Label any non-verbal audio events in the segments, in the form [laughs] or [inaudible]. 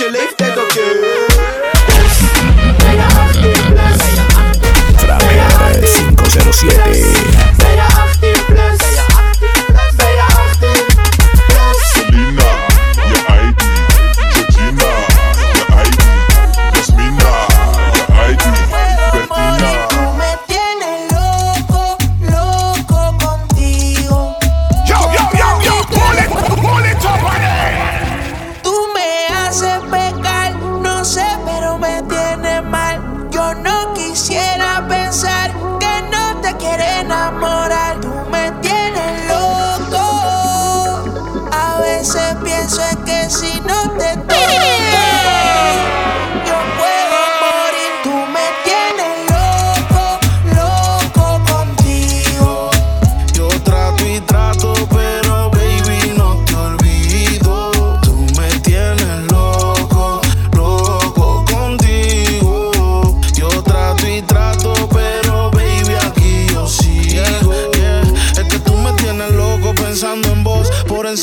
and leave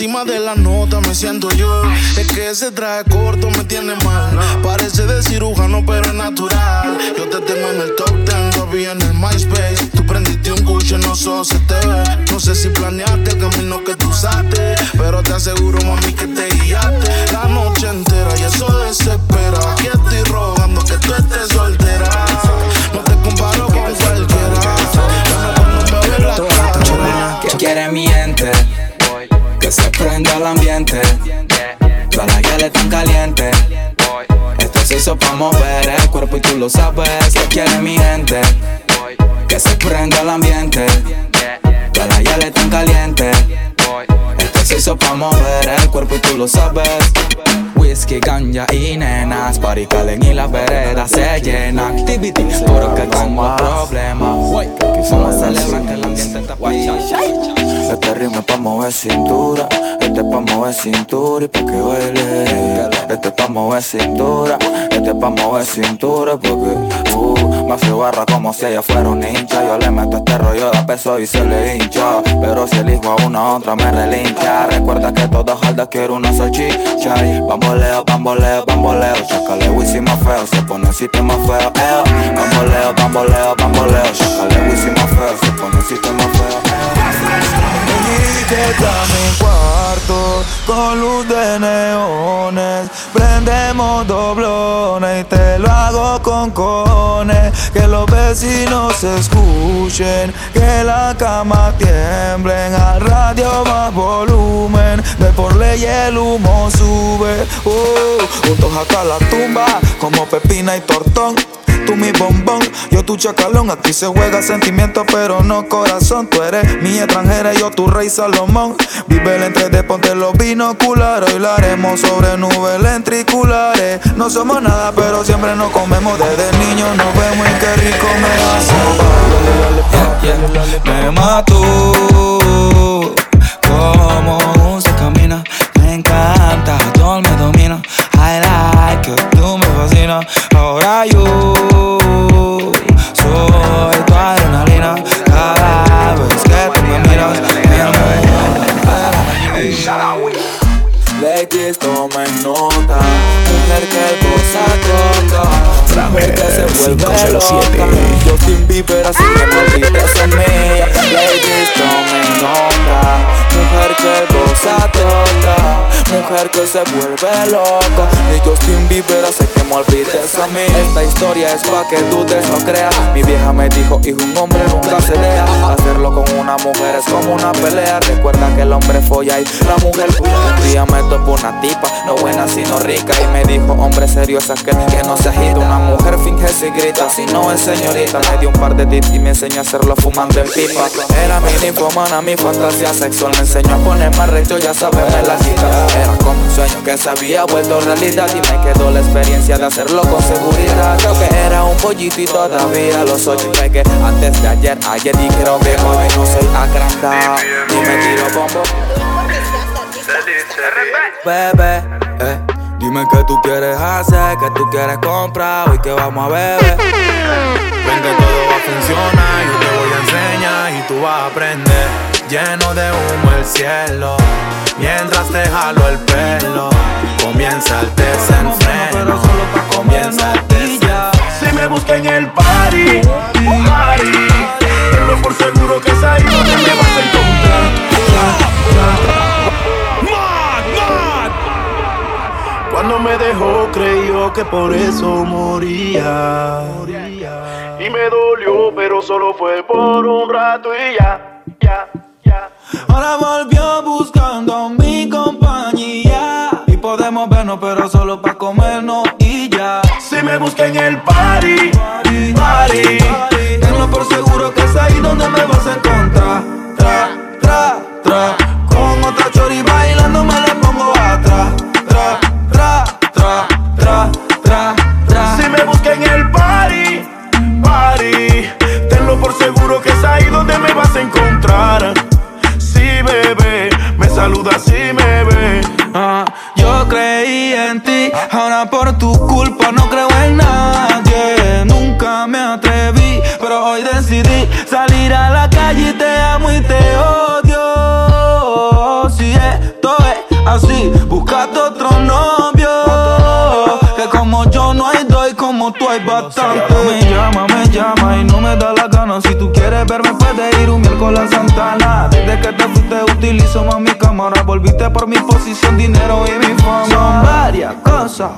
encima de la nota me siento yo. Es que ese traje corto me tiene mal. Parece de cirujano, pero es natural. Yo te tengo en el top 10, todavía en el MySpace. Tú prendiste un cucho, no sos se te ve. No sé si planeaste el camino que tú usaste. Pero te aseguro, mami, que te guiaste. La noche entera y eso desespera. Aquí estoy rogando que tú estés soltera. No te comparo con cualquiera. Pero cuando me la cara. que quiere mi gente, que se prenda el ambiente. Toda la guía tan caliente. Esto se hizo pa' mover el cuerpo y tú lo sabes. Que quiere mi gente, que se prenda el ambiente. Toda la guía tan caliente. Se hizo pa' mover el cuerpo y tú lo sabes. Whisky, ganja y nenas, party calen y las veredas se llenan. Activity, puro que tengo problemas. Vamos a celebrar que el ambiente está. Este ritmo es pa' mover cintura, este es pa' mover cintura y pa' que baile. Este es pa' mover cintura, este es pa' mover cintura porque uh, me hace barra como si ella fuera un hincha. Yo le meto este rollo de peso y se le hincha. Pero si elijo a una otra me relincha. Recuerda que todo jalda quiere una salchicha. Y bamboleo, bamboleo, bamboleo. Chácale Wisin más feo, se pone el sistema feo. Eh. Bamboleo, bamboleo, bamboleo. Chácale Wisin más feo, se pone el sistema feo. Llega a mi cuarto con luz de neones. Prendemos doblones y te lo hago con cones. Que los vecinos escuchen, que la cama tiemblen. Al radio más volumen, de por ley el humo sube. Uh, juntos acá la tumba, como pepina y tortón. Tú mi bombón, yo tu chacalón. Aquí se juega sentimiento, pero no corazón. Tú eres mi extranjera, yo tu rey Salomón. Vive el entre ponte los binoculares. Hoy la haremos sobre nubes lentriculares. No somos nada, pero siempre nos comemos. Desde niño nos vemos y qué rico me hace. Me mató como se camina. Me encanta, todo me domina. I like it, tú me fascinas. Ahora yo soy tu adrenalina. Cada vez que tú me miras, mi amor. Ladies, tomen nota. Mujer que goza toca. Mujer que se vuelve 507. loca. Justin Bieber, así que no olvides en mí. Ladies, tomen nota. Mujer que goza toca. Mujer que se vuelve loca. Ni Justin Bieber hace que me olvides a mí. Esta historia es pa' que dudes, no creas. Mi vieja me dijo, hijo, un hombre nunca se deja. Hacerlo con una mujer es como una pelea. Recuerda que el hombre folla y la mujer. Un día me topó una tipa, no buena sino rica. Y me dijo, hombre serio es aquel que no se agita. Una mujer finge si grita, si no es señorita. Me dio un par de tips y me enseñó a hacerlo fumando en pipa. Era mi ninfomana, mi fantasía sexual. Me enseñó a ponerme recho, ya sabes, me la quita. Era como un sueño que se había vuelto realidad. Y me quedó la experiencia de hacerlo con seguridad. Creo que era un pollito y todavía lo soy. Y pegué antes de ayer, ayer creo que hoy no soy agrandado. Y me tiro bombo. Bebé, eh, dime qué tú quieres hacer, qué tú quieres comprar hoy que vamos a beber. Ven que todo va a funcionar, yo te voy a enseñar y tú vas a aprender. Lleno de humo el cielo. Mientras te jalo el pelo, comienza el desenfreno. Comienza el desenfreno. Si me busca en el party, party, tenlo por seguro que es ahí donde me vas a encontrar. Cuando me dejó creyó que por eso moría. Y me dolió, pero solo fue por un rato y ya, ya, ya. Ahora volvió buscando mi compañía. Y podemos vernos, pero solo para comernos y ya. Si me busca en el party, bastante. Me llama, me llama y no me da la gana. Si tú quieres verme, puedes ir un miércoles a Santana. Desde que te fuiste, utilizo más mi cámara. Volviste por mi posición, dinero y mi fama. Son varias cosas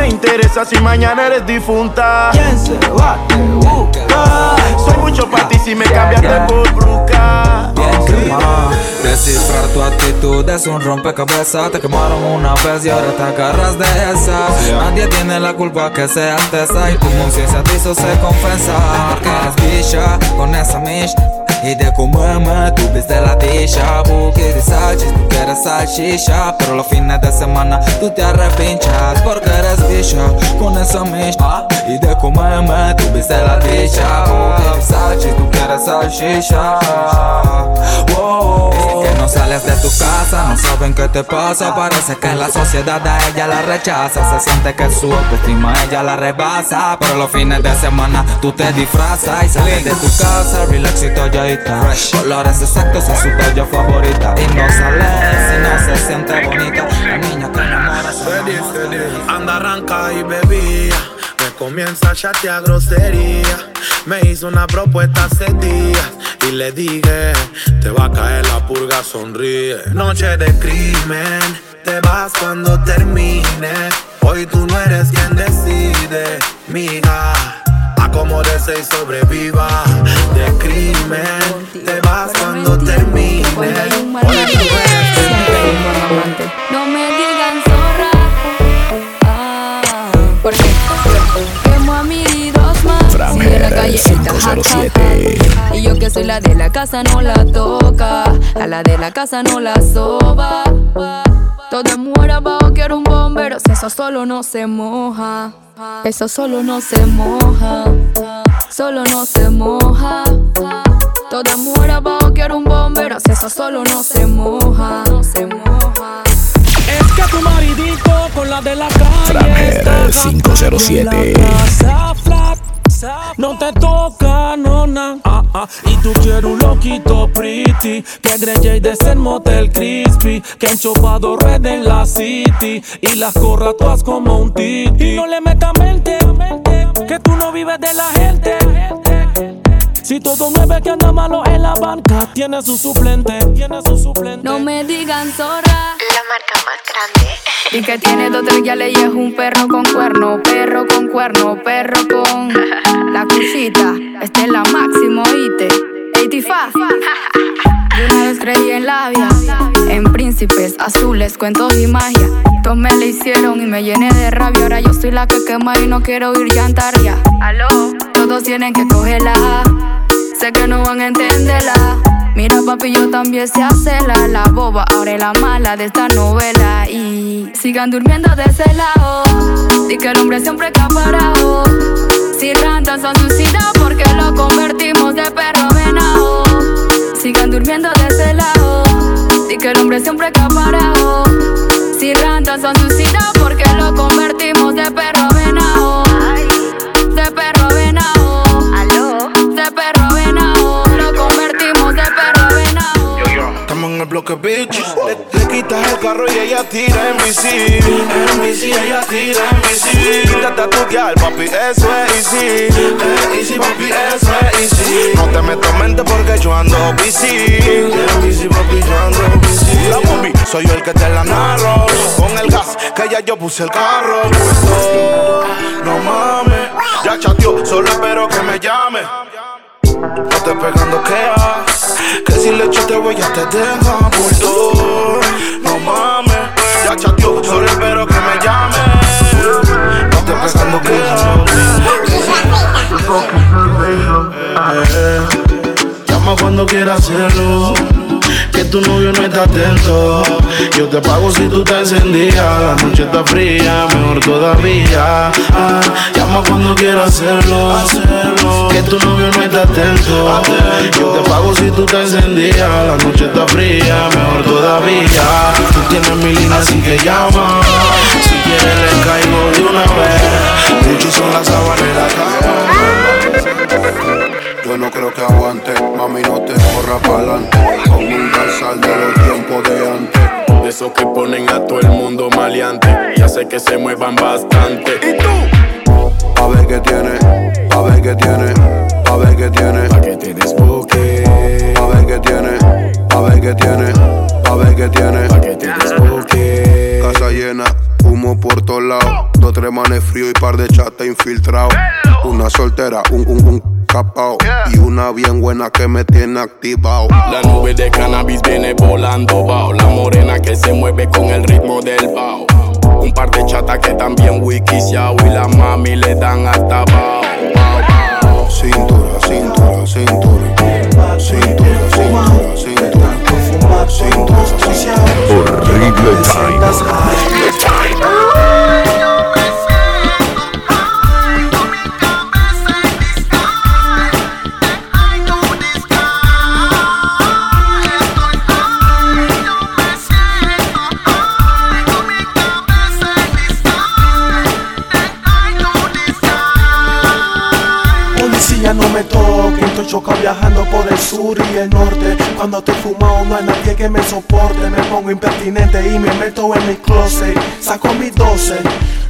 me interesa si mañana eres difunta. ¿Quién se va? Te busca. Soy mucho para ti si me cambiaste por bruca. Descifrar tu actitud es un rompecabezas Te quemaron una vez y ahora te agarras de esa Nadie tiene la culpa que seas tesa Y tu conciencia te hizo se confesa Porque eres bicha con esa mish y de comerme tuviste la dicha Buque de salchis, tú quieres salchicha Pero los fines de semana tú te arrepinchas Porque eres bicha con esa mish Y de comerme tuviste la dicha Buque de salchis, tú quieres salchicha Wow. Sales de tu casa, no saben qué te pasa. Parece que la sociedad a ella la rechaza. Se siente que su autoestima ella la rebasa. Pero los fines de semana tú te disfrazas Y sales de tu casa, relax y tolladita Colores exactos es su bella favorita. Y no sale si no se siente bonita. La niña que enamora se Anda arranca y bebía. Comienza a chatear grosería. Me hizo una propuesta hace días. Y le dije, te va a caer la purga, sonríe. Noche de crimen, te vas cuando termine. Hoy tú no eres quien decide, mija. Acomódese y sobreviva de crimen. Te vas cuando termine. Hoy tú no eres quien No Si en la calle está jaca. Y yo que soy la de la casa no la toca. A la de la casa no la soba. Todo muere abajo, quiero un bombero. Si eso solo no se moja. Eso solo no se moja. Solo no se moja. Todo muere abajo, quiero un bombero. Si eso solo no se moja. No se moja. Es que tu maridito con la de la calle está 507. Casa flat, No te toca, nona. Ah, ah. Y tú quieres un loquito pretty. Que Grey de ser motel crispy. Que han chopado red en la city. Y las corra todas como un titi. Y no le metas mente. Que tú no vives de la gente. Si todo nueve que anda malo en la banca, tiene su suplente, tiene su suplente. No me digan zorra. La marca más grande. Y que tiene dos tres ya y es un perro con cuerno, perro con cuerno, perro con la cosita. Este es la máximo, oíste. 85. De una vez creí en labia, en príncipes azules, cuentos y magia. Todos me la hicieron y me llené de rabia. Ahora yo soy la que quema y no quiero ir llantaria. Aló. Todos tienen que cogerla. Sé que no van a entenderla. Mira, papi, yo también sé hacerla. La boba, ahora es la mala de esta novela. Y sigan durmiendo de ese lado. Di que el hombre siempre acaparado. Si rantan son suicidas porque lo convertimos de perro venado. Sigan durmiendo de ese lado. Di que el hombre siempre acaparado. Si rantan son suicidas porque lo convertimos de perro venado. De perro venado. Carro y ella tira en bici. En bici, ella tira en bici. Quítate a tu guial, papi, eso es easy. Easy, papi, eso es easy. No te metas mente porque yo ando bici. En bici, papi, yo ando bici. La mami, soy yo el que te la narro. Con el gas, que ya yo puse el carro. No mames, ya chateó, solo espero que me llame. No te pegando que Que si le echo te voy a te deja bulto No mames, ya chateó, solo espero que me llame. No te pegando que Llama cuando quieras hacerlo que tu novio no está atento. Yo te pago si tú te encendías. La noche está fría, mejor todavía. Ah, llama cuando quieras hacerlo. Que tu novio no está atento. Yo te pago si tú te encendías. La noche está fría, mejor todavía. Tú tienes mi línea, así que llama. Si quieres, le caigo de una vez. Muchos son las sábanas de la cama. Yo no creo que aguante, mami, no te corra pa'lante. Con un sal de los tiempos de antes. De esos que ponen a todo el mundo maleante. Ya sé que se muevan bastante. ¿Y tú? A ver qué tiene, a ver qué tiene, a ver qué tiene. Pa' que te desboque. A ver qué tiene, a ver qué tiene, a ver qué tiene. Pa' que te desboque. Casa llena, humo por todos lados. Dos, tres manes frío y par de chata infiltrado. Una soltera, un, un, un y una bien buena que me tiene activado. La nube de cannabis viene volando, bao. La morena que se mueve con el ritmo del bao. Un par de chatas que también wikisiao y la mami le dan hasta bao. Cintura, cintura, cintura. Cintura, cintura, cintura. Cintura, cintura. Horrible sur y el norte. Cuando te fumado no hay nadie que me soporte. Me pongo impertinente y me meto en mi closet. Saco mis 12.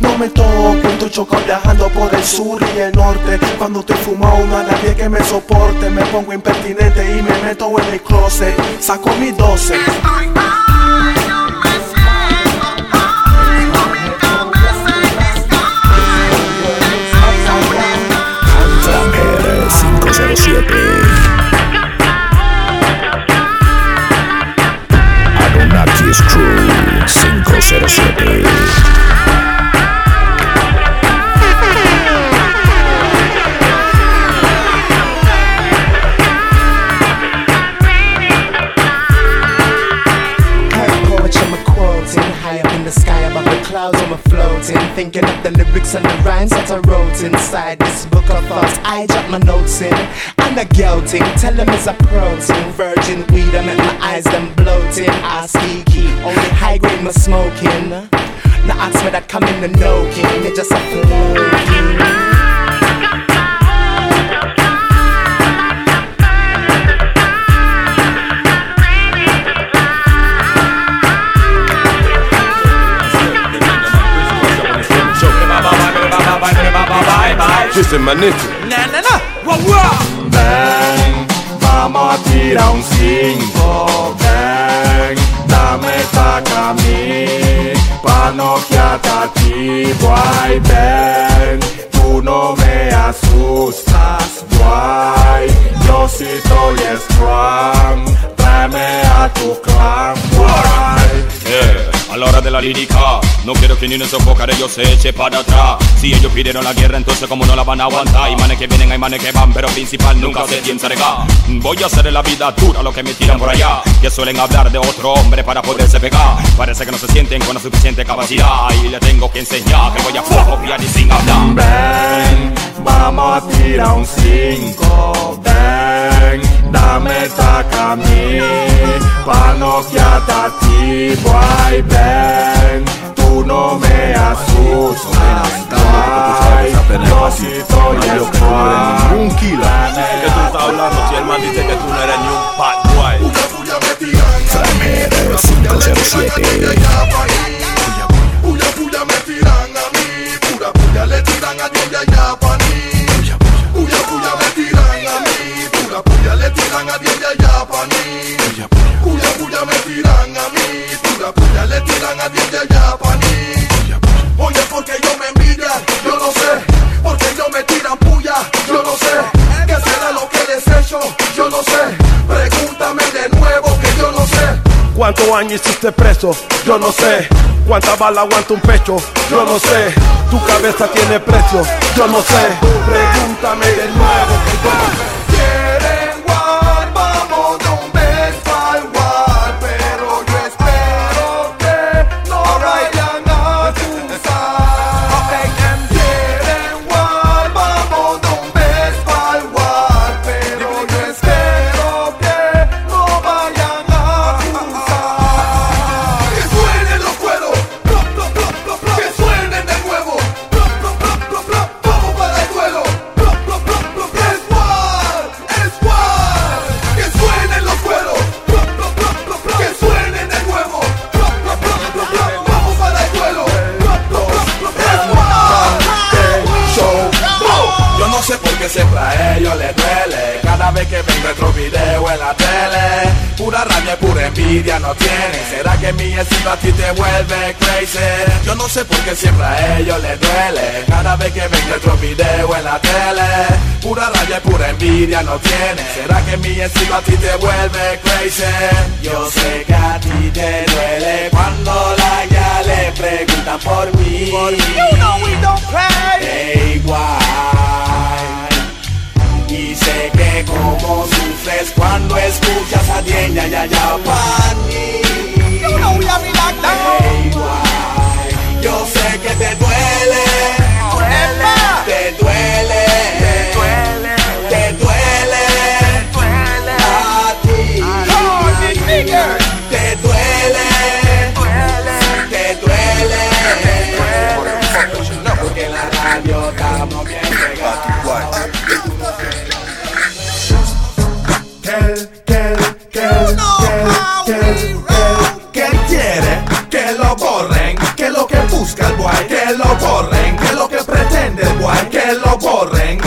No me toque, estoy choca viajando por el sur y el norte. Cuando te fumado no hay nadie que me soporte. Me pongo impertinente y me meto en mi closet. Saco mis 12. 507 clouds floating Thinking of the lyrics and the rhymes that I wrote inside this book of thoughts I jot my notes in And the guilting, tell them it's a protein. Virgin weed, I make my eyes them bloating. Ask key, only high grade my smoking. Now ask me that come in the no king, it just a flow Listen, manito. Na, na, na. Wow, wow. Ven, vamos a tirar un 5. Ven, dame taca a mí. Pa' noquearte a ti, guay. Ven, tú no me asustas, guay. Yo sí estoy strong. Tráeme a tu clan, guay. A la hora de la lírica, no quiero que ni se de ellos se eche para atrás. Si ellos pidieron la guerra, entonces como no la van a aguantar. Hay manes que vienen, hay manes que van, pero principal nunca se piensa regar. Voy a hacer la vida dura lo que me tiran por allá. Que suelen hablar de otro hombre para poderse pegar. Parece que no se sienten con la suficiente capacidad. Y le tengo que enseñar que voy a copiar y sin hablar. Ven, vamos a tirar un 5. Ven, dame taca a mí. Pa' noquearte a ti, boy, ven. Tú no me asustas, boy. Yo sí estoy ningún kilo. ¿Qué tú estás hablando si el man dice que tú no eres ni un bad boy? Fran Puya, puya me tiran a mí, pura puya le tiran a de allá pa' mí. Puya, puya puya le tiran a Dios de allá pa' mí. Puya, puya me tiran a mí, pura puya le tiran a Dios de allá pa' mí. Oye, porque yo me envidian, yo no sé, porque yo me tiran puya, yo no sé, qué será lo que les he hecho, yo no sé, pregúntame de nuevo que yo no sé. ¿Cuántos años hiciste preso? Yo no sé. ¿Cuánta bala aguanta un pecho? Yo no sé. Tu cabeza tiene precio? Yo no sé. Pregúntame de nuevo que yo no sé. No tienen. ¿Será que mi estilo a ti te vuelve crazy? Yo no sé por qué siempre a ellos les duele. Cada vez que ven retro video en la tele Pura rabia y pura envidia no tienen. ¿Será que mi estilo a ti te vuelve crazy? Yo sé que a ti te duele Cuando la ya le preguntan por mí. You know we don't play. Y sé que como sufres cuando escuchas a Dien ya ya ya Pani. You know we it like that. Yo sé que te duele, te duele, te duele, a ti. Te duele, te duele, porque en la radio estamos bien pegados. Kel, kel, kel, kel, kel, ¿Qué quiere? Que lo borren. Que lo que busca el boy, que lo borren. Que lo que pretende el boy, que lo borren.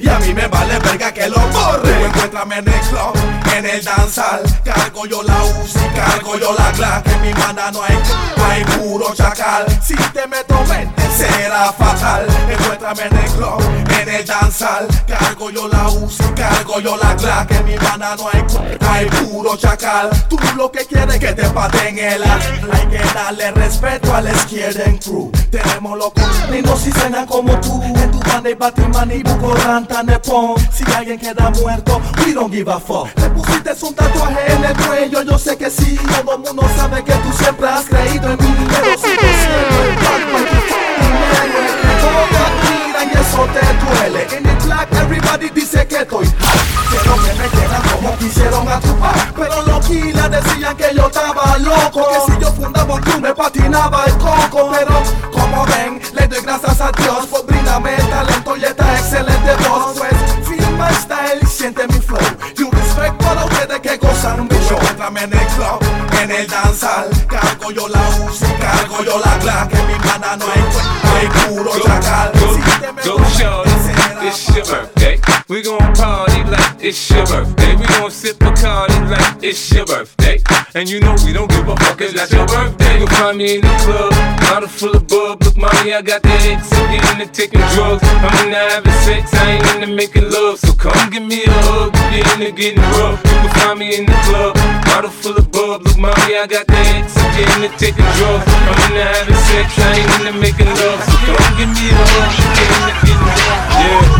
Y a mí me vale verga que lo borren. Encuéntrame en el club, en el danzal. Cargo yo la UCI, cargo yo la Glock. En mi mano no hay, hay puro chacal. Si te meto mente será fatal. Encuéntrame en el club, en el danzal. Cargo yo la UCI, cargo yo la Glock. En mi mano no hay, hay puro chacal. Tú lo que quieres que te paten el ar. Hay que darle respeto a izquierda en crew. Tenemos locos lindos y cenan como tú. En tu banda y Batman y Buco Ranta Nepon. Si alguien queda muerto, we don't give a fuck. Le pusiste un tatuaje en el cuello, yo sé que sí. Todo mundo sabe que tú siempre has creído en mí. Pero sigo siendo el y eso te duele. En el black, everybody dice que estoy hot. Quiero que me quieran como quisieron a tu pa. Pero los killers decían que yo estaba loco. Que si yo fundaba un club me patinaba el coco. Pero como ven, le doy gracias a Dios por brindarme el talento y esta excelente voz. Pues my style, siente mi flow. Y un respeto a ustedes que gozan mi show. Entrame en el club, en el danzal. Cargo yo la UCI, cargo yo la Glock. En mi mana no hay, no hay puro chacal. Si te me Go shorty, it's your birthday. We gon' party like it's your birthday. We gon' sip Bacardi like it's your birthday. And you know we don't give a fuck, it's not your birthday. You'll find me in the club, bottle full of bub. Look, mommy, I got the X, I'm getting into taking drugs. I'm into having sex, I ain't into making love. So come give me a hug, you're into getting rough. You can find me in the club, bottle full of bub. Look, mommy, I got the X, I'm getting into taking drugs. I'm into having sex, I ain't into making love. So come give me a hug, you're into getting rough. Yeah.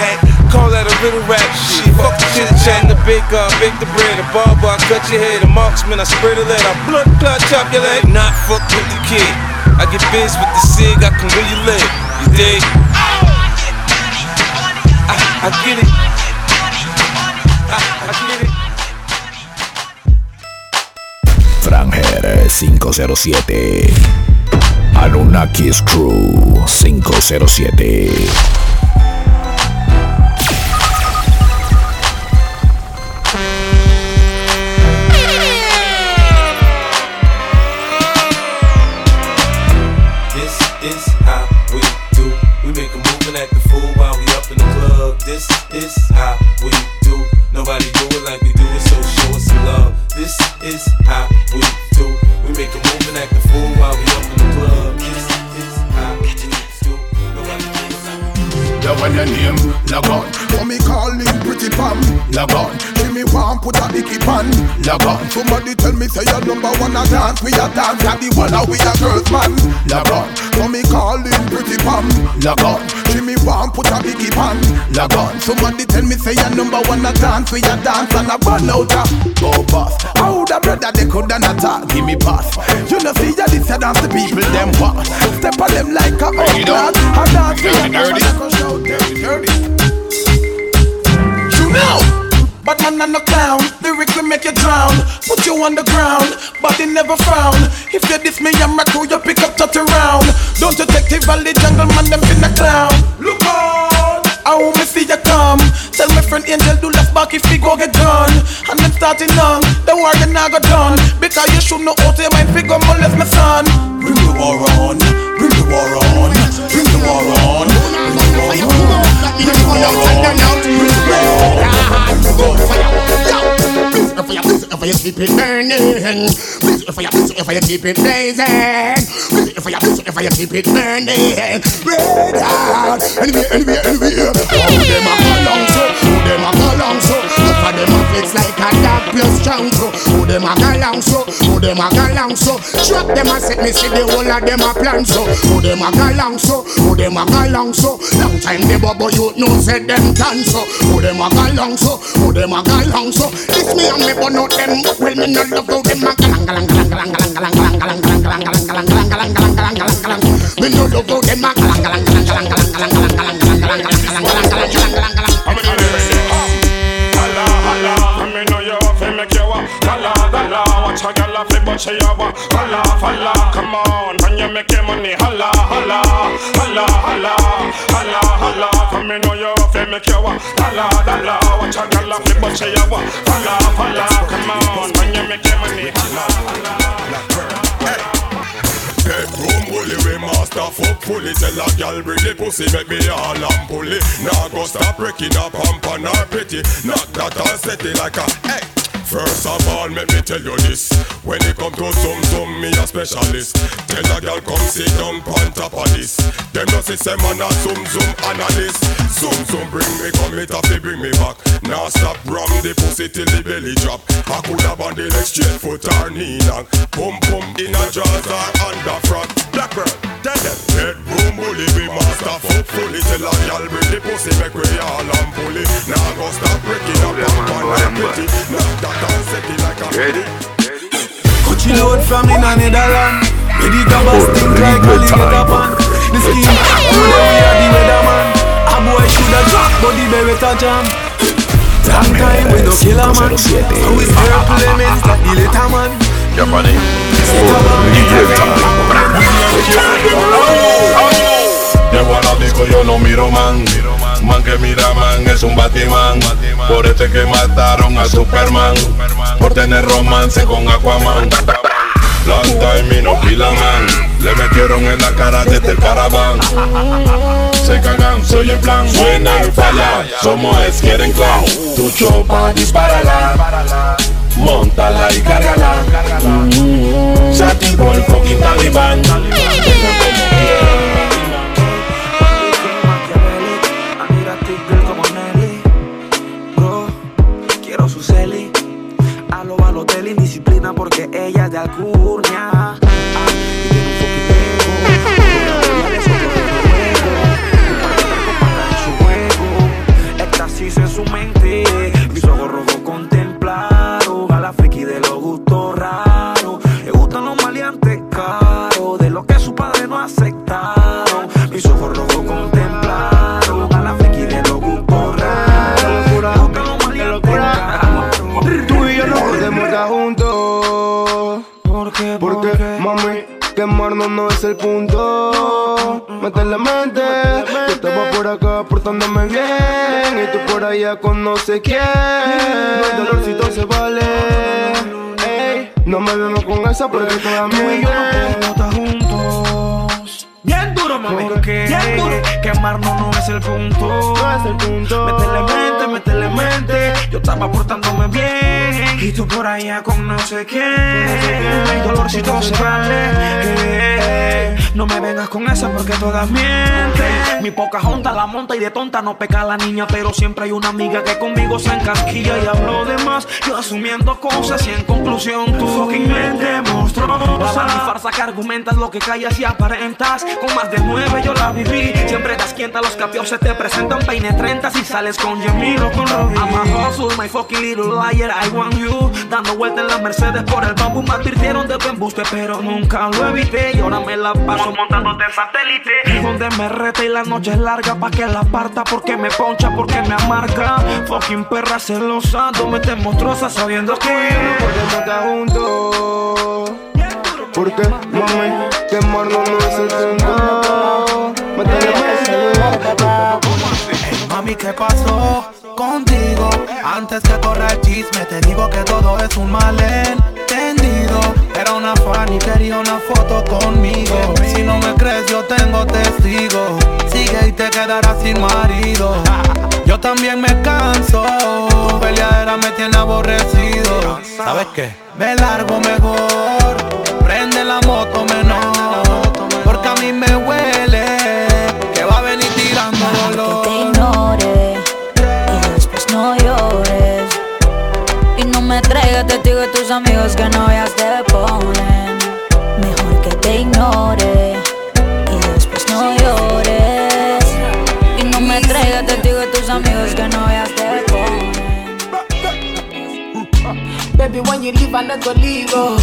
hat. call that a little rap shit. Fuck the chit chat the big up, bake the bread, the barber, I cut your head, the marksman, I spread a lead, I blood clot chop your leg. Not fuck with the kid. I get biz with the cig, I can really live. You dig? I, I get it. I, I get it. Franger 507. Anunnakis Crew 507. been acting fool while we up in the club. The one your name, log on. For me calling pretty Pam, log me one put a icky pan. Log on Somebody tell me say you're number one a dance We a dance at the one we a girls man. Log on For me calling pretty pam Log on Give me one put a icky pan. Log on Somebody tell me say you're number one a dance We a dance and a burn out a Go boss How the brother they coulda not talk? Give me pass. You know see ya this a dance the people them what Step on them like a old lad A dance we a dance and a go shout dirty dirty. You know but man, I'm no clown. Lyrics will make you drown. Put you on the ground, body never frown. If you diss me, I'm a crew, you pick up, touch around. Don't you take the jungle, man, them in the clown. Look out! I want me see you come. Tell my friend Angel do left back if we go get done. And then starting on, the war then I got done. Because you should know how to your mind figure molest my son. Bring the war on, bring the war on, bring the war on, bring the war on. Bring the war on, bring the war on. If I fire, if I fire, keep it burning. Blaze a fire, blaze a fire, keep it blazing. Blaze a fire, blaze a fire, keep it burning. Red hot, anywhere, anywhere, anywhere. All of them are along so, all them are along so. Look at them flex like a dog plus strong so. All them are along so, all them are along so. Drop them and set me see the whole of them a plan so. All them are along so, all them are along so. Long time they bubble you know said them dance so. All them are along so, all them are along so. It's me and me but not them, well me not love how them. A galang galang galang galang galang galang galang galang galang galang galang galang galang galang galang me no love how galang galang galang galang galang gyal a holla, holla. Come on, when you make your money, holla, holla, holla, holla, holla, holla. Come me know you fi make you a holla, holla. Watch a gyal a fi bust you a holla, holla. Come on, when you make your money, holla, holla. Bedroom bully, we master fuck fully Tell a gal bring the pussy, make me all and pull it Now go stop breaking up pump on her pity Knock that and set it like a hey First of all, let me tell you this. When it come to zoom zoom, me a specialist. Tell a girl come sit down on top of this. Them no see say man a zoom zoom analyst. Zoom zoom bring me come it have to bring me back. Now stop ram the pussy till the belly drop. I could have on the leg straight foot or knee knock. Boom boom in a jaws or under front Black girl, tell them Bedroom bully, we master fuck fully Tell a girl bring the pussy make we all and pull it Now go stop breaking up pump on her pretty Knock that and set it like a Ready? Coachy load from the Netherlands. Where the grabbers think like alligator pan. The scheme, you know we are the weatherman. A boy shoulda drop, but the beretta jam. Long time we no kill a man. So we purple elements like the later man. Japané. De buena disco yo no miro man. Man que mira man es un Batman. Por este que mataron a Superman. Por tener romance con Aquaman. Long time y no pila man. Le metieron en la cara desde el caraván. Se cagan, soy el plan. Suena y falla, somos es quieren clown. Tu chopa, dispárala montala y cárgala. Sati mm -hmm. por fucking talibán. Quiero su celi, a lo a lo Disciplina porque ella es de Alcurnia quemarnos no es el punto. Mete la mente. Yo estaba por acá portándome bien. Y tú por allá con no sé quién. No hay dolorcito se vale. Ey, no me vemos con esa porque toda Tú y yo no podemos estar juntos. Bien duro, mami. Porque quemarnos no es el punto. No es el punto. Métele mente, métele mente. Yo estaba portándome bien. Y tú por allá con no sé quién. Hay dolorcito se vale. No me vengas con esa porque todas mienten. Mi poca junta la monta y de tonta no peca la niña. Pero siempre hay una amiga que conmigo se encasquilla y hablo de más. Yo asumiendo cosas y en conclusión tu fucking mente monstruosa. Mi farsa que argumentas lo que callas y aparentas. Con más de nueve yo la viví. Siempre das quienta, los capios se te presentan peine 30 si sales con Jamil con Robbie. I'm a my fucking little liar, I want you. Dando vuelta en la Mercedes por el bambú. Me advirtieron de tu embuste, pero nunca lo evité. Y ahora me la paso montándote en satélite. Donde me reta y la noche es larga pa' que la parta. Porque me poncha, porque me amarga. Fucking perra celosa, me te monstruosa sabiendo que podemos estar. Porque, mami, quemarnos no es el punto. Métele mente. Mami, ¿qué pasó contigo? Antes que corra el chisme, te digo que todo es un malentendido. Era una fan y quería una foto conmigo. Si no me crees, yo tengo testigo. Sigue y te quedarás sin marido. Yo también me canso. Tu peleadera me tiene aborrecido. ¿Sabes qué? Me largo mejor. Prende la moto menor. Porque a mí me huele que va a venir tirando dolor. te ignore y después no llores. Y no me traigas testigos de tus amigos que novias te ponen. Mejor que te ignore y después no llores. Y no me traigas testigos de tus amigos que novias Baby, when you leave, I'm not go leave. Oh.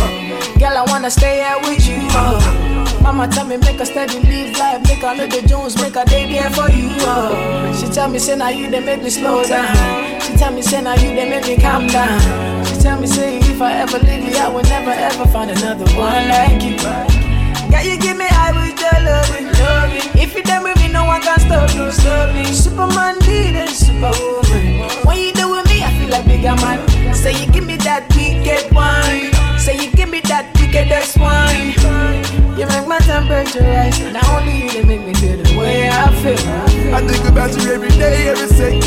Girl, I wanna stay here with you. Oh. Mama tell me make a steady live life, make a little Jones, make a day there for you. Oh. She tell me say now you they make me slow down. She tell me say now you they make me calm down. She tell me say if I ever leave you, I will never ever find another one like you. Girl, you give me high with your loving, loving. If you done with me, no one can stop, no stop me. Superman leader, superwoman. When you feel bigger man. Say you give me that wicked wine. Say you give me that wickedest wine. You make my temperature rise. Not only you, they make me feel the way I feel. I think about you every day, every second.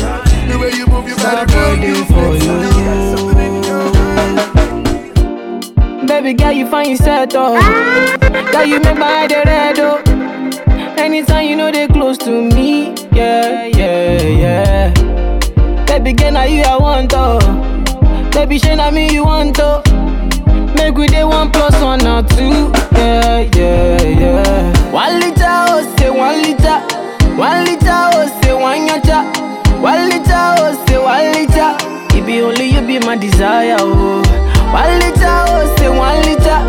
The way you move your body, move you for Baby girl, you find yourself oh. Girl, you make my head red oh. Anytime you know they close to me, yeah, yeah, yeah. Baby girl, now you I want oh. Baby, shey na me you want oh. Make we dey one plus one or two, yeah, yeah, yeah. One liter oh say one liter, one liter oh say one yacha, one liter oh say one liter. It be only you be my desire oh. One liter oh say one liter,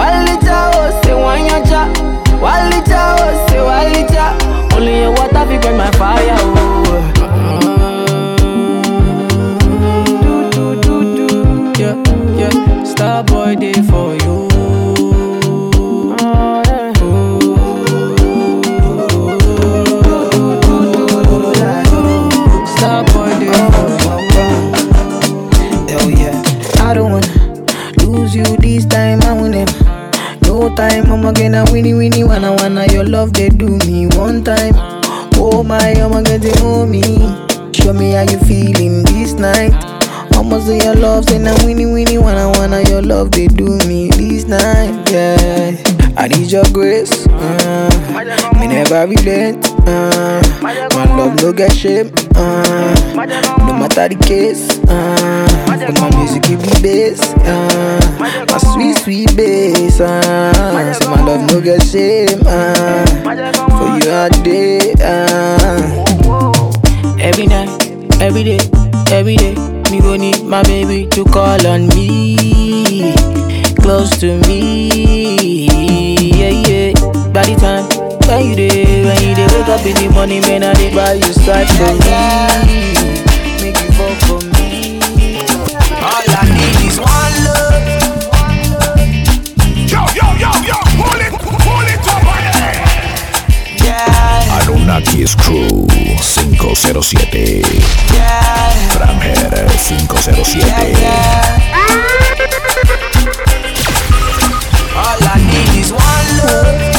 one liter oh say one yacha, one liter oh say one liter. Only your water fi burn my fire oh. Yeah. Star boy day for you. Star boy day for you. Hell yeah. I don't wanna lose you this time. I want them. No time, I'ma get a winnie winnie wanna wanna your love they do me one time. Oh my, I'ma get it on me. Show me how you feeling this night. I'ma your love, say now winnie winnie wanna wanna your love they do me this night. Yeah, I need your grace. Uh, me never relent. Uh, my love no get shame. Uh, no matter the case. Uh, my music give me bass. Uh, my sweet sweet bass. Uh, so my love no get shame. Uh, for you all day. Uh. My baby to call on me, close to me. Yeah, yeah. By the time when you there, when you there, wake up in the morning, man, I dey buy you side for me. Make you fall for me. All I need is one love. Yo, yo, yo, yo, pull it, pull it over there. Yeah, Anunnakis Crew 507 Framher 507 all I need is one love.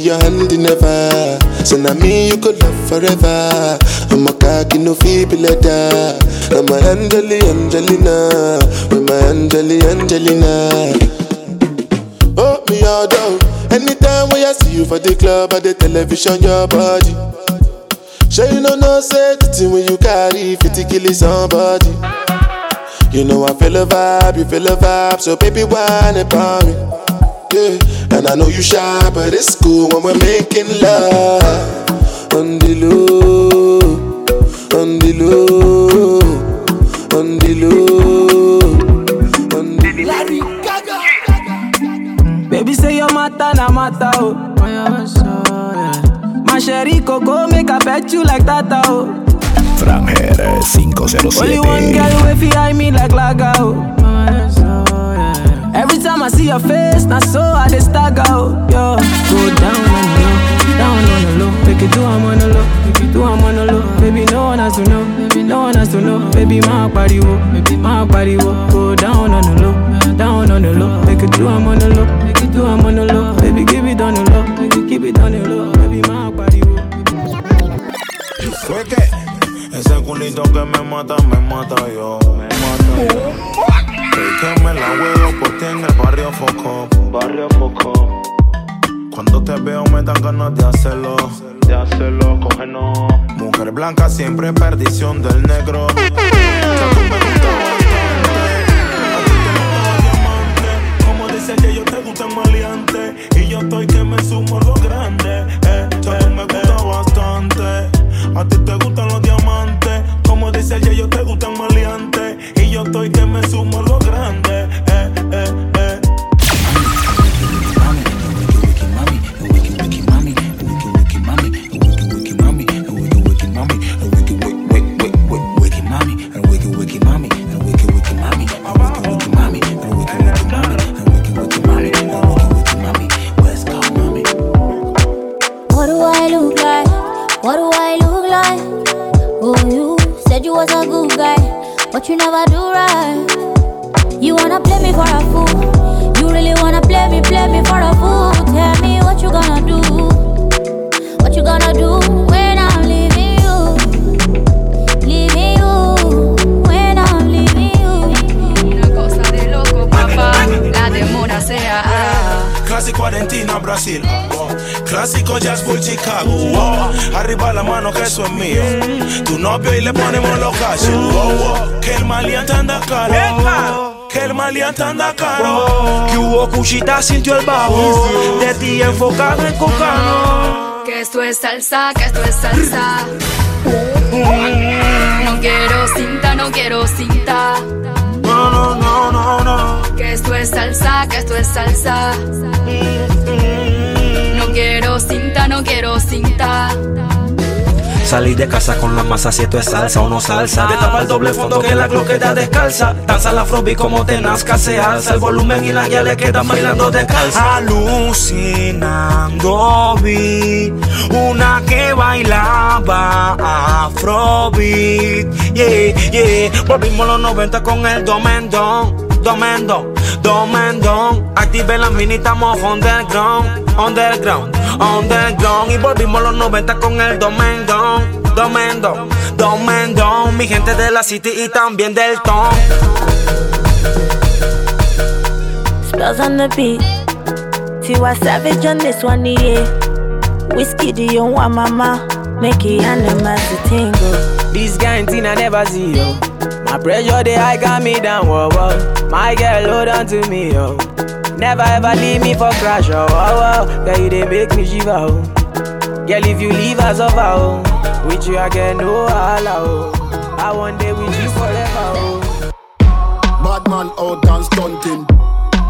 In your hand never. So now me you could love forever. I'm a cocky no feeble letter. I'm my Angeli, Angelina, with my Angeli, Angelina. Oh me all down. Anytime when I see you for the club or the television, your body. Sure you know no thing when you carry 50 kill somebody. You know I feel a vibe, you feel a vibe, so baby whine about me. Yeah, and I know you shy, but it's cool when we're making love. On the low, on the low, on the low, on the Larry Baby say your matter na matter oh. My sherry coco make I pet you like that oh. Framher Only one 507 girl way fi eye me like laga oh. Every time I see your face, na so I dey stagger oh. Yo, go down on the low, down on the low. Make it do I'm on the low, make it do I'm on the low. Baby no one has to know, baby no one has to know. Baby my body wo, baby my body wo. Go down on the low, down on the low. Make it do I'm on the low, make it do I'm on the low. Baby give it on the low, it keep it on the low. Baby my body wo. ¿Fue qué? Ese culito que me mata, me mata yo. Me mata yo. Que me la huevo por ti en el barrio Foco. Barrio Foco. Cuando te veo me dan ganas de hacerlo. De hacerlo, cógenos. Mujer blanca siempre perdición del negro. Que tú me gustas bastante. A ti te gustan los diamantes. Como dice que yo te gustan maleante. Y yo estoy que me sumo algo grande. Eh, tú me gusta bastante. A ti te gustan los diamantes. Como dice ella, yo te gustan maleantes. Y que me sumo algo grande. But you never do right. You wanna play me for a fool? You really wanna play me, play me for a fool? Tell me what you gonna do? What you gonna do when I'm leaving you? Leaving you when I'm leaving you. Una cosa de loco, papá. La demora sea. Clásico Argentina, Brasil. oh. Clásico Jazz Bull Chicago. oh. Arriba la mano que eso es mío. Tu novio y le ponemos los cachos. oh, oh. Que el maleante anda caro. Que el maleante anda caro. Que hubo cuchita sintió el bajo De ti enfocado en cocano Que esto es salsa, que esto es salsa. No quiero cinta, no quiero cinta. No, no, no, no, no Que esto es salsa, que esto es salsa. Cinta, no quiero cinta. Salí de casa con la masa si esto es salsa o no salsa. Destapa el doble fondo que la cloqueta descalza. Danza la afrobeat como te nazca Se alza. El volumen y la guía le quedan bailando descalza. Alucinando vi Una que bailaba afrobeat. Yeah, yeah. Volvimos los 90 con el domendón Domendo Domendón. Active la mini, estamos underground, underground, underground. Y volvimos los 90 con el Domendón, Domendón, Domendón. Mi gente de la city y también del ton. Spells on the beat. Tiwa Savage on this one, yeah. Whiskey, do you want mama? Make it animals to tingle. This guy Tina never see yo. My pressure they high got me down, whoa whoa. My girl hold on to me yo. Never ever leave me for crash, oh oh, whoa. Girl you they make me shiver, oh. Girl if you leave us over, oh. With you I get no holla, oh. I one day with you forever, oh. Bad man out and stunting.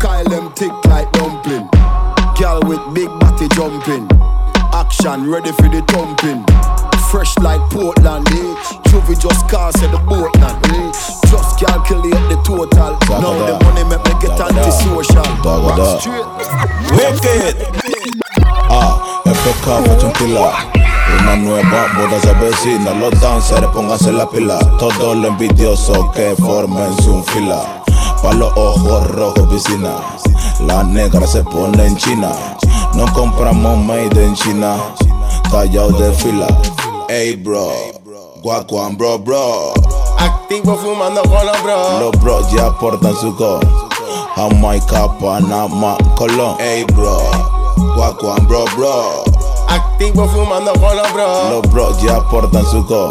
Kyle them tick like dumpling. Girl with big body jumping. Action ready for the thumping. Fresh like Portland, eh? Juvie just cast at the boat land, eh? Just calculate the total. Now the money make me get antisocial. Rock straight. Wicked. Ah, FK un pila. Una nueva boda se avecina. Los dancers pónganse la pila. Todos los envidiosos que formen su fila. Pa' los ojos rojos piscina. La negra se pone en China. No compramos made en China. Tallado de fila. Ey bro. Guacuan bro bro. Activo fumando con los bros. Los bros ya portan su go. I'm my capa, not my color. Hey, bro, guacuan, bro, bro. Activo fumando polo, bro. Los bro ya aportan su go.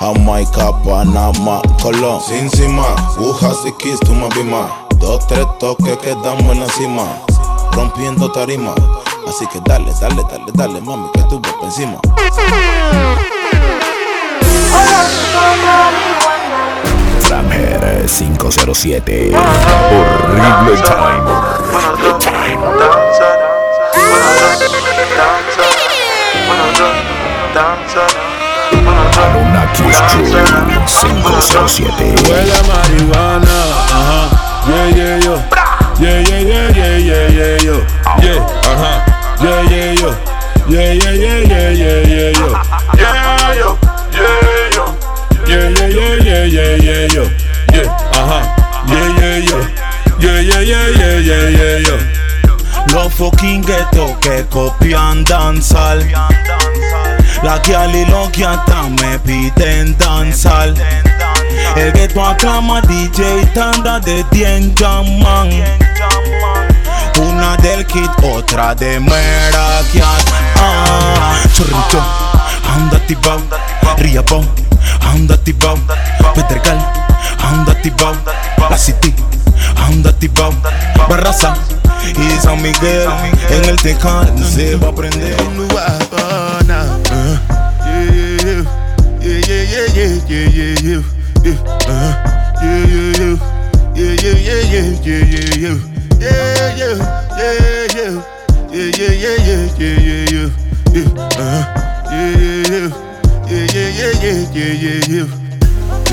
I'm my capa, not my color. Sin cima, wujas y kiss tu mabima. Dos, tres toques que damos en la cima. Rompiendo tarima. Así que dale, dale, dale, dale, mami, que tú vas encima. Framher 507. Horrible Time. Anunnakis Crew 507. Huele marihuana, ajá. Yeah, yeah, yo. Yeah, yeah, yeah, yeah, yeah, yo. Yeah. Yeah, yeah. Yeah, yeah, yeah, yeah, yeah. La y los guiatas me piden danzar. El ghetto aclama DJ tanda de Dien Jaman. Una del kit, otra de Merakiat. Ah, chorrito, anda tibao, riabao, anda tibao, Pedregal, anda tibao, La City, anda activado, barraza y San Miguel. En el tejado se va a prender.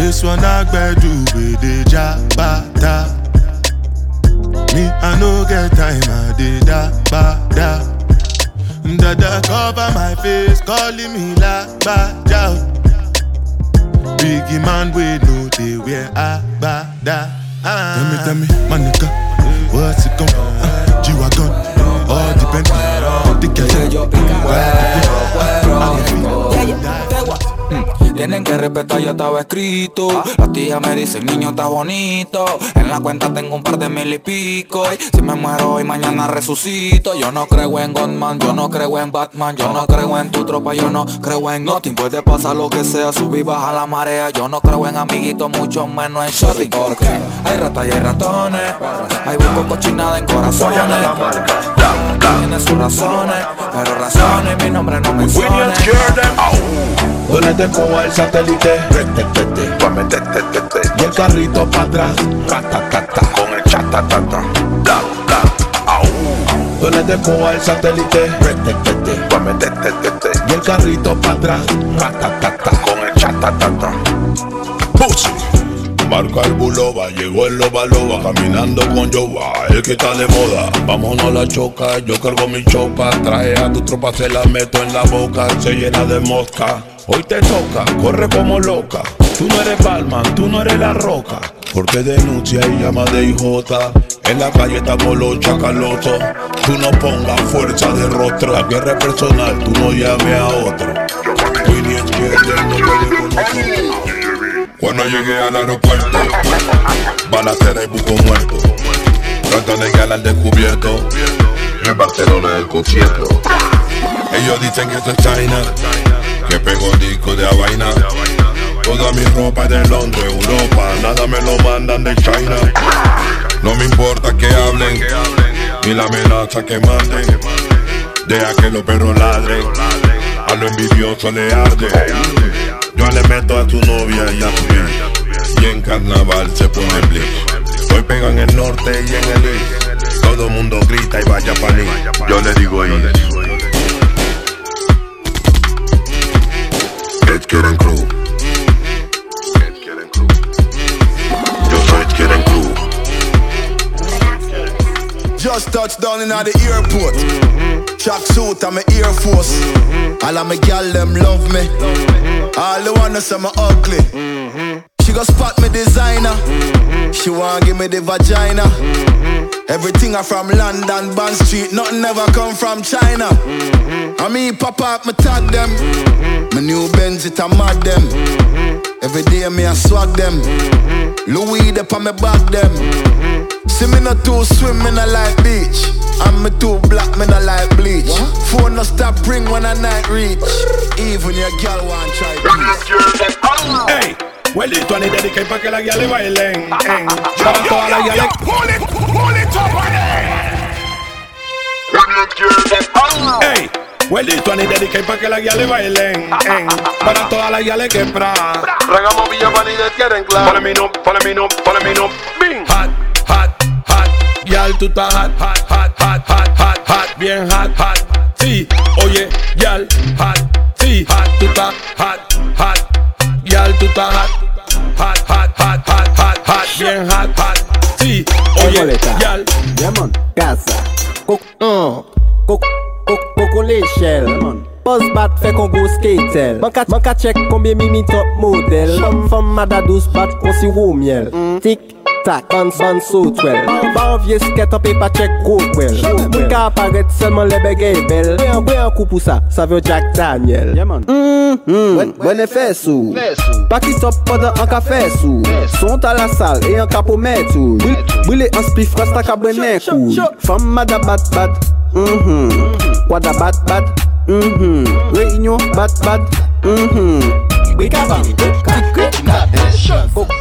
This one I better do with the jabata. Me, I no get time, I did da ba da. Dada cover my face, calling me la ba da. Biggie man, we know they wear a ba da. Tell me, tell me, my nigga, what's it gon' uh, G-Wagon, all depend on [laughs] Tienen que respetar, ya estaba escrito. Las tías me dicen, niño, está bonito. En la cuenta tengo un par de mil y pico. Y si me muero hoy, mañana resucito. Yo no creo en Godman, yo no creo en Batman. Yo no creo en tu tropa, yo no creo en nothing. Puede pasar lo que sea, subir, baja la marea. Yo no creo en amiguitos, mucho menos en shorty. Porque hay ratas y hay ratones. Hay busco cochinada en corazones. Tiene sus razones, pero razones mi nombre no menciona. Ponete con el satélite. Y el carrito para atrás. Con el chatatata. Ponete con el satélite. Y el carrito para atrás. Con el chatatata. Marca el buloba, llegó el loba loba, caminando con Yoba, el que está de moda. Vámonos a la choca, yo cargo mi chopa, trae a tu tropa, se la meto en la boca, se llena de mosca. Hoy te toca, corre como loca. Tú no eres Balman, tú no eres la roca. Porque denuncia y llama de IJ. En la calle estamos los chacalosos. Tú no pongas fuerza de rostro. La guerra personal, tú no llames a otro. Cuando llegué al aeropuerto, van a hacer el buco muerto. Tratan de que al descubierto. En Barcelona el concierto. Ellos dicen que esto es China, que pego disco de vaina. Toda mi ropa es de Londres, Europa, nada me lo mandan de China. No me importa que hablen, ni la amenaza que manden. Deja que los perros ladren, a lo envidioso le arde. Yo le meto a tu novia y a tu hija, y en carnaval se pone bleach. Hoy pegan en el norte y en el este. Todo mundo grita y vaya pa' mí. Yo le digo ahí. Crew. Yo soy Ed Keren Crew. Just touched down in the airport. Track suit and my Air Force. All of my gal them love me. All the wanna say me ugly. She go spot me designer. Mm-hmm. She want give me the vagina. Mm-hmm. Everything I from London, Bond Street. Nothing ever come from China. Mm-hmm. I mean, pop up, me tag them. My new Benz, it a mad them. Every day me I swag them. Louis up on me back them. See me not too swim, me not like beach. I'm me too black, me not like bleach. Phone no stop ring when I night reach. Even your girl want try bleach. Hey, Huelito ni dediqué pa' que la guía le bailen. En, para todas las guías Hey, Huelito ni dediqué pa' que la guía le bailen. En, para todas las guías le quebra. Regamos Villa Vanidad quieren claro. Follow me no, follow me no, follow me no. Bing. Hot, hot, hot. Yal, tú estás hot, hot, hot, hot, hot, hot, hot. Bien hot, hot. Sí, oye, yal, hot. Sí, hot, tú estás hot, hot. Yal, tú estás hot, gen hak Ti, oye, yal. Yaman, kasa Kok, an Kok, kok, koko le chel Poz bat fe kon go skatel Man ka chek konbyen mi mi top model Fom, fom, mada dos bat kon si ro miel. Mm. Tik, tik tak, ban ban sou twel Ban vye sket an pe pa chek go kwel Mwen ka aparet selman lebe gey bel Bwe an kou pou sa, sa vyo Jack Daniel Mwen e fè sou Pakitop poda an ka fè sou Sont a la sal e an ka pou mè tou Bwile an spi fros tak a brene kou Fam mada bat bat Wada bat bat Reynyon bat bat Bwika bam Bwika bam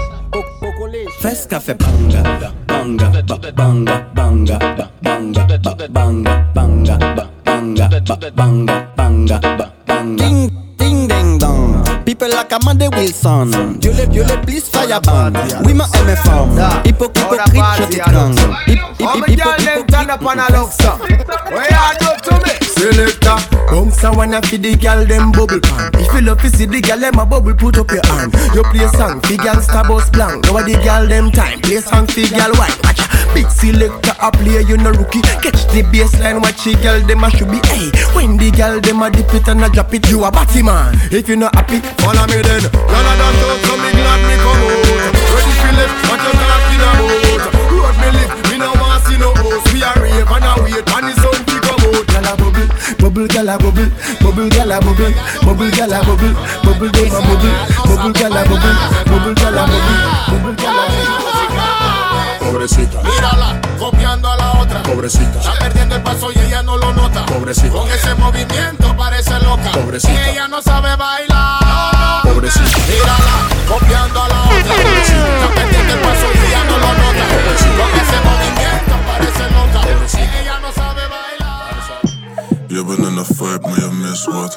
Fes ka banga, banga, banga, banga, banga, banga, banga, banga, banga, banga, banga, banga, banga, banga, banga, banga, banga, dong People like Amanda Wilson. Violet violet please fireband Oui ma aime femme Hypo hypocrite je t'étrangle Hip hip All hip my girl them turn up on a love song. What you do to me? Selector. Bounce a wanna feed the gal them bubble pan. If you love to see the gal them a bubble put up your hand. You play song fi gal star boss blank. Now the gal them time. Play song fi gal white Watch a big selector a play you no rookie Catch the baseline watch the gal them a should be Hey when the gal them a dip it and a drop it You a batty man If you not happy follow me then Y'all a done talk, so me glad me come out. Ready for live, what you talking about? Road me live, me no want see no host. We a rave and a wait, and the sun fi come out. Gal a bubble, bubble gal a bubble, bubble gal a bubble, bubble gal a bubble, bubble dem a bubble, bubble gal a bubble, bubble gal a bubble, bubble gal a Pobrecita, Mírala, copiando a la otra. pobrecita, Está perdiendo el paso y ella no lo nota. Pobrecita. Con ese movimiento parece loca. Pobrecita. Y ella no sabe bailar. pobrecita. Mírala, copiando a la otra. Está perdiendo el paso y ella no lo nota. Con ese movimiento parece loca. Y ella no sabe bailar. Je bent in een vibe, maar je mist wat.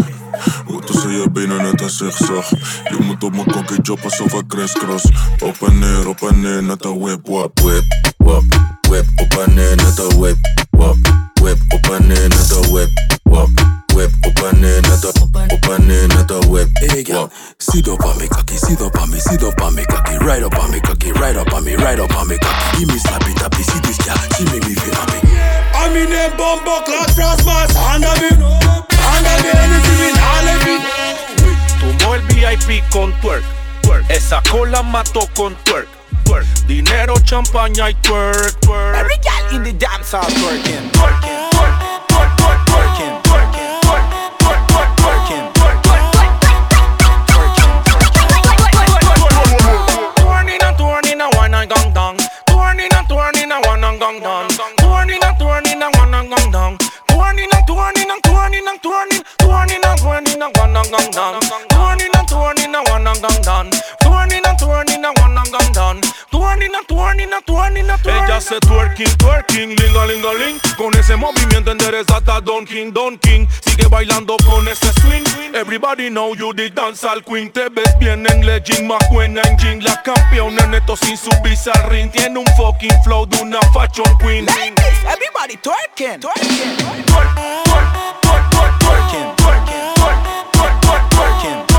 Hoe tussen je benen net een zigzag. Je moet op mijn kokkie job alsof ik crisscross. Op en neer, op en neer, net een whip, wap. Whip, wap, whip, op en neer, net een whip, wap. Whip, op en neer, net een whip, wap. Whip, op en neer, net een, op en neer, net een whip, Hey girl, sit up on me cocky, sit up on me, sit up on me cocky, right up on me cocky, right up on me, right up on me cocky. Give me slappy tappy, see this girl, she make me feel happy. I'm in a bumbo clock frost mask Under me Under me anything in all of me Tumbó el VIP con twerk. twerk. Esa cola mató con twerk. twerk. Dinero, champaña y twerk, twerk. Every girl in the dance hall twerking, twerking, twerk, ese movimiento endereza hasta Don King, Don King. Sigue bailando con ese swing. Everybody know you the dance al queen. Te ves bien en legging, más buena en jean. La campeona en esto sin subirse al ring. Tiene un fucking flow de una fashion queen. Ladies, everybody twerking, twerking, twerk, twerk, twerk, twerk, twerking, twerking, twerk, twerk, twerk, twerking,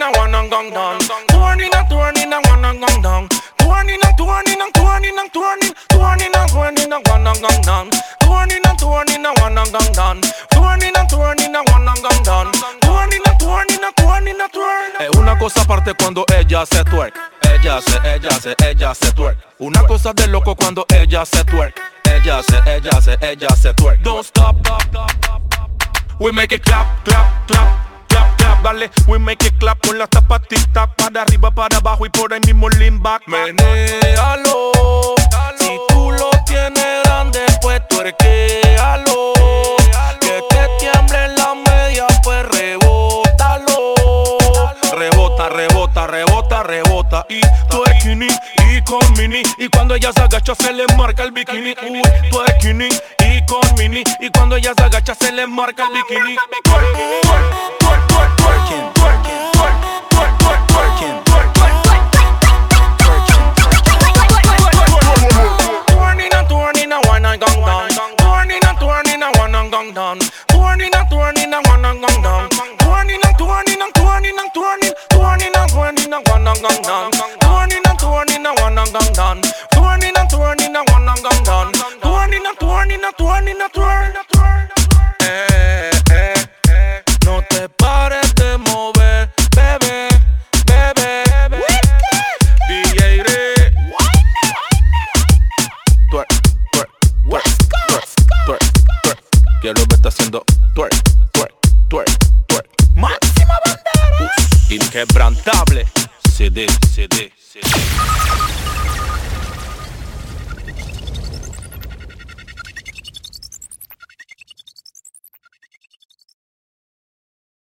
turning and one and gong dong. Turning and turning and one and gong dong. Turning and turning and turning and turning, turning and turning and one and gong dong. Turning and turning and one and gong dong. Turning and turning and one and gong dong. Turning and turning and turning and turning. Es una cosa aparte cuando ella se twerk. Ella hace, ella hace, ella se twerk. Una cosa de loco cuando ella se twerk. Ella hace, ella hace, ella se twerk. Don't stop. We make it clap, clap, clap, we make it clap con las zapatitas para arriba, para abajo y por ahí mismo lean back. Menéalo. Si tú lo tienes grande, pues tuerquéalo. Que te tiemblen las medias, pues rebótalo. Rebota, rebota, rebota, rebota. Y twerking y con mini. Y cuando ella se agacha, se le marca el bikini. Uy, twerking y con mini. Y cuando ella se agacha, se le marca el bikini. And one and gong dong. Turning and turning and one and gong dong. Turning and turning and turning and turning, turning and turning and one and gong dong. Turning and turning and one and gong dong. Turning and turning and one and gong dong. Turning and turning and turning and turning. Eh, Inquebrantable. CD, CD, CD.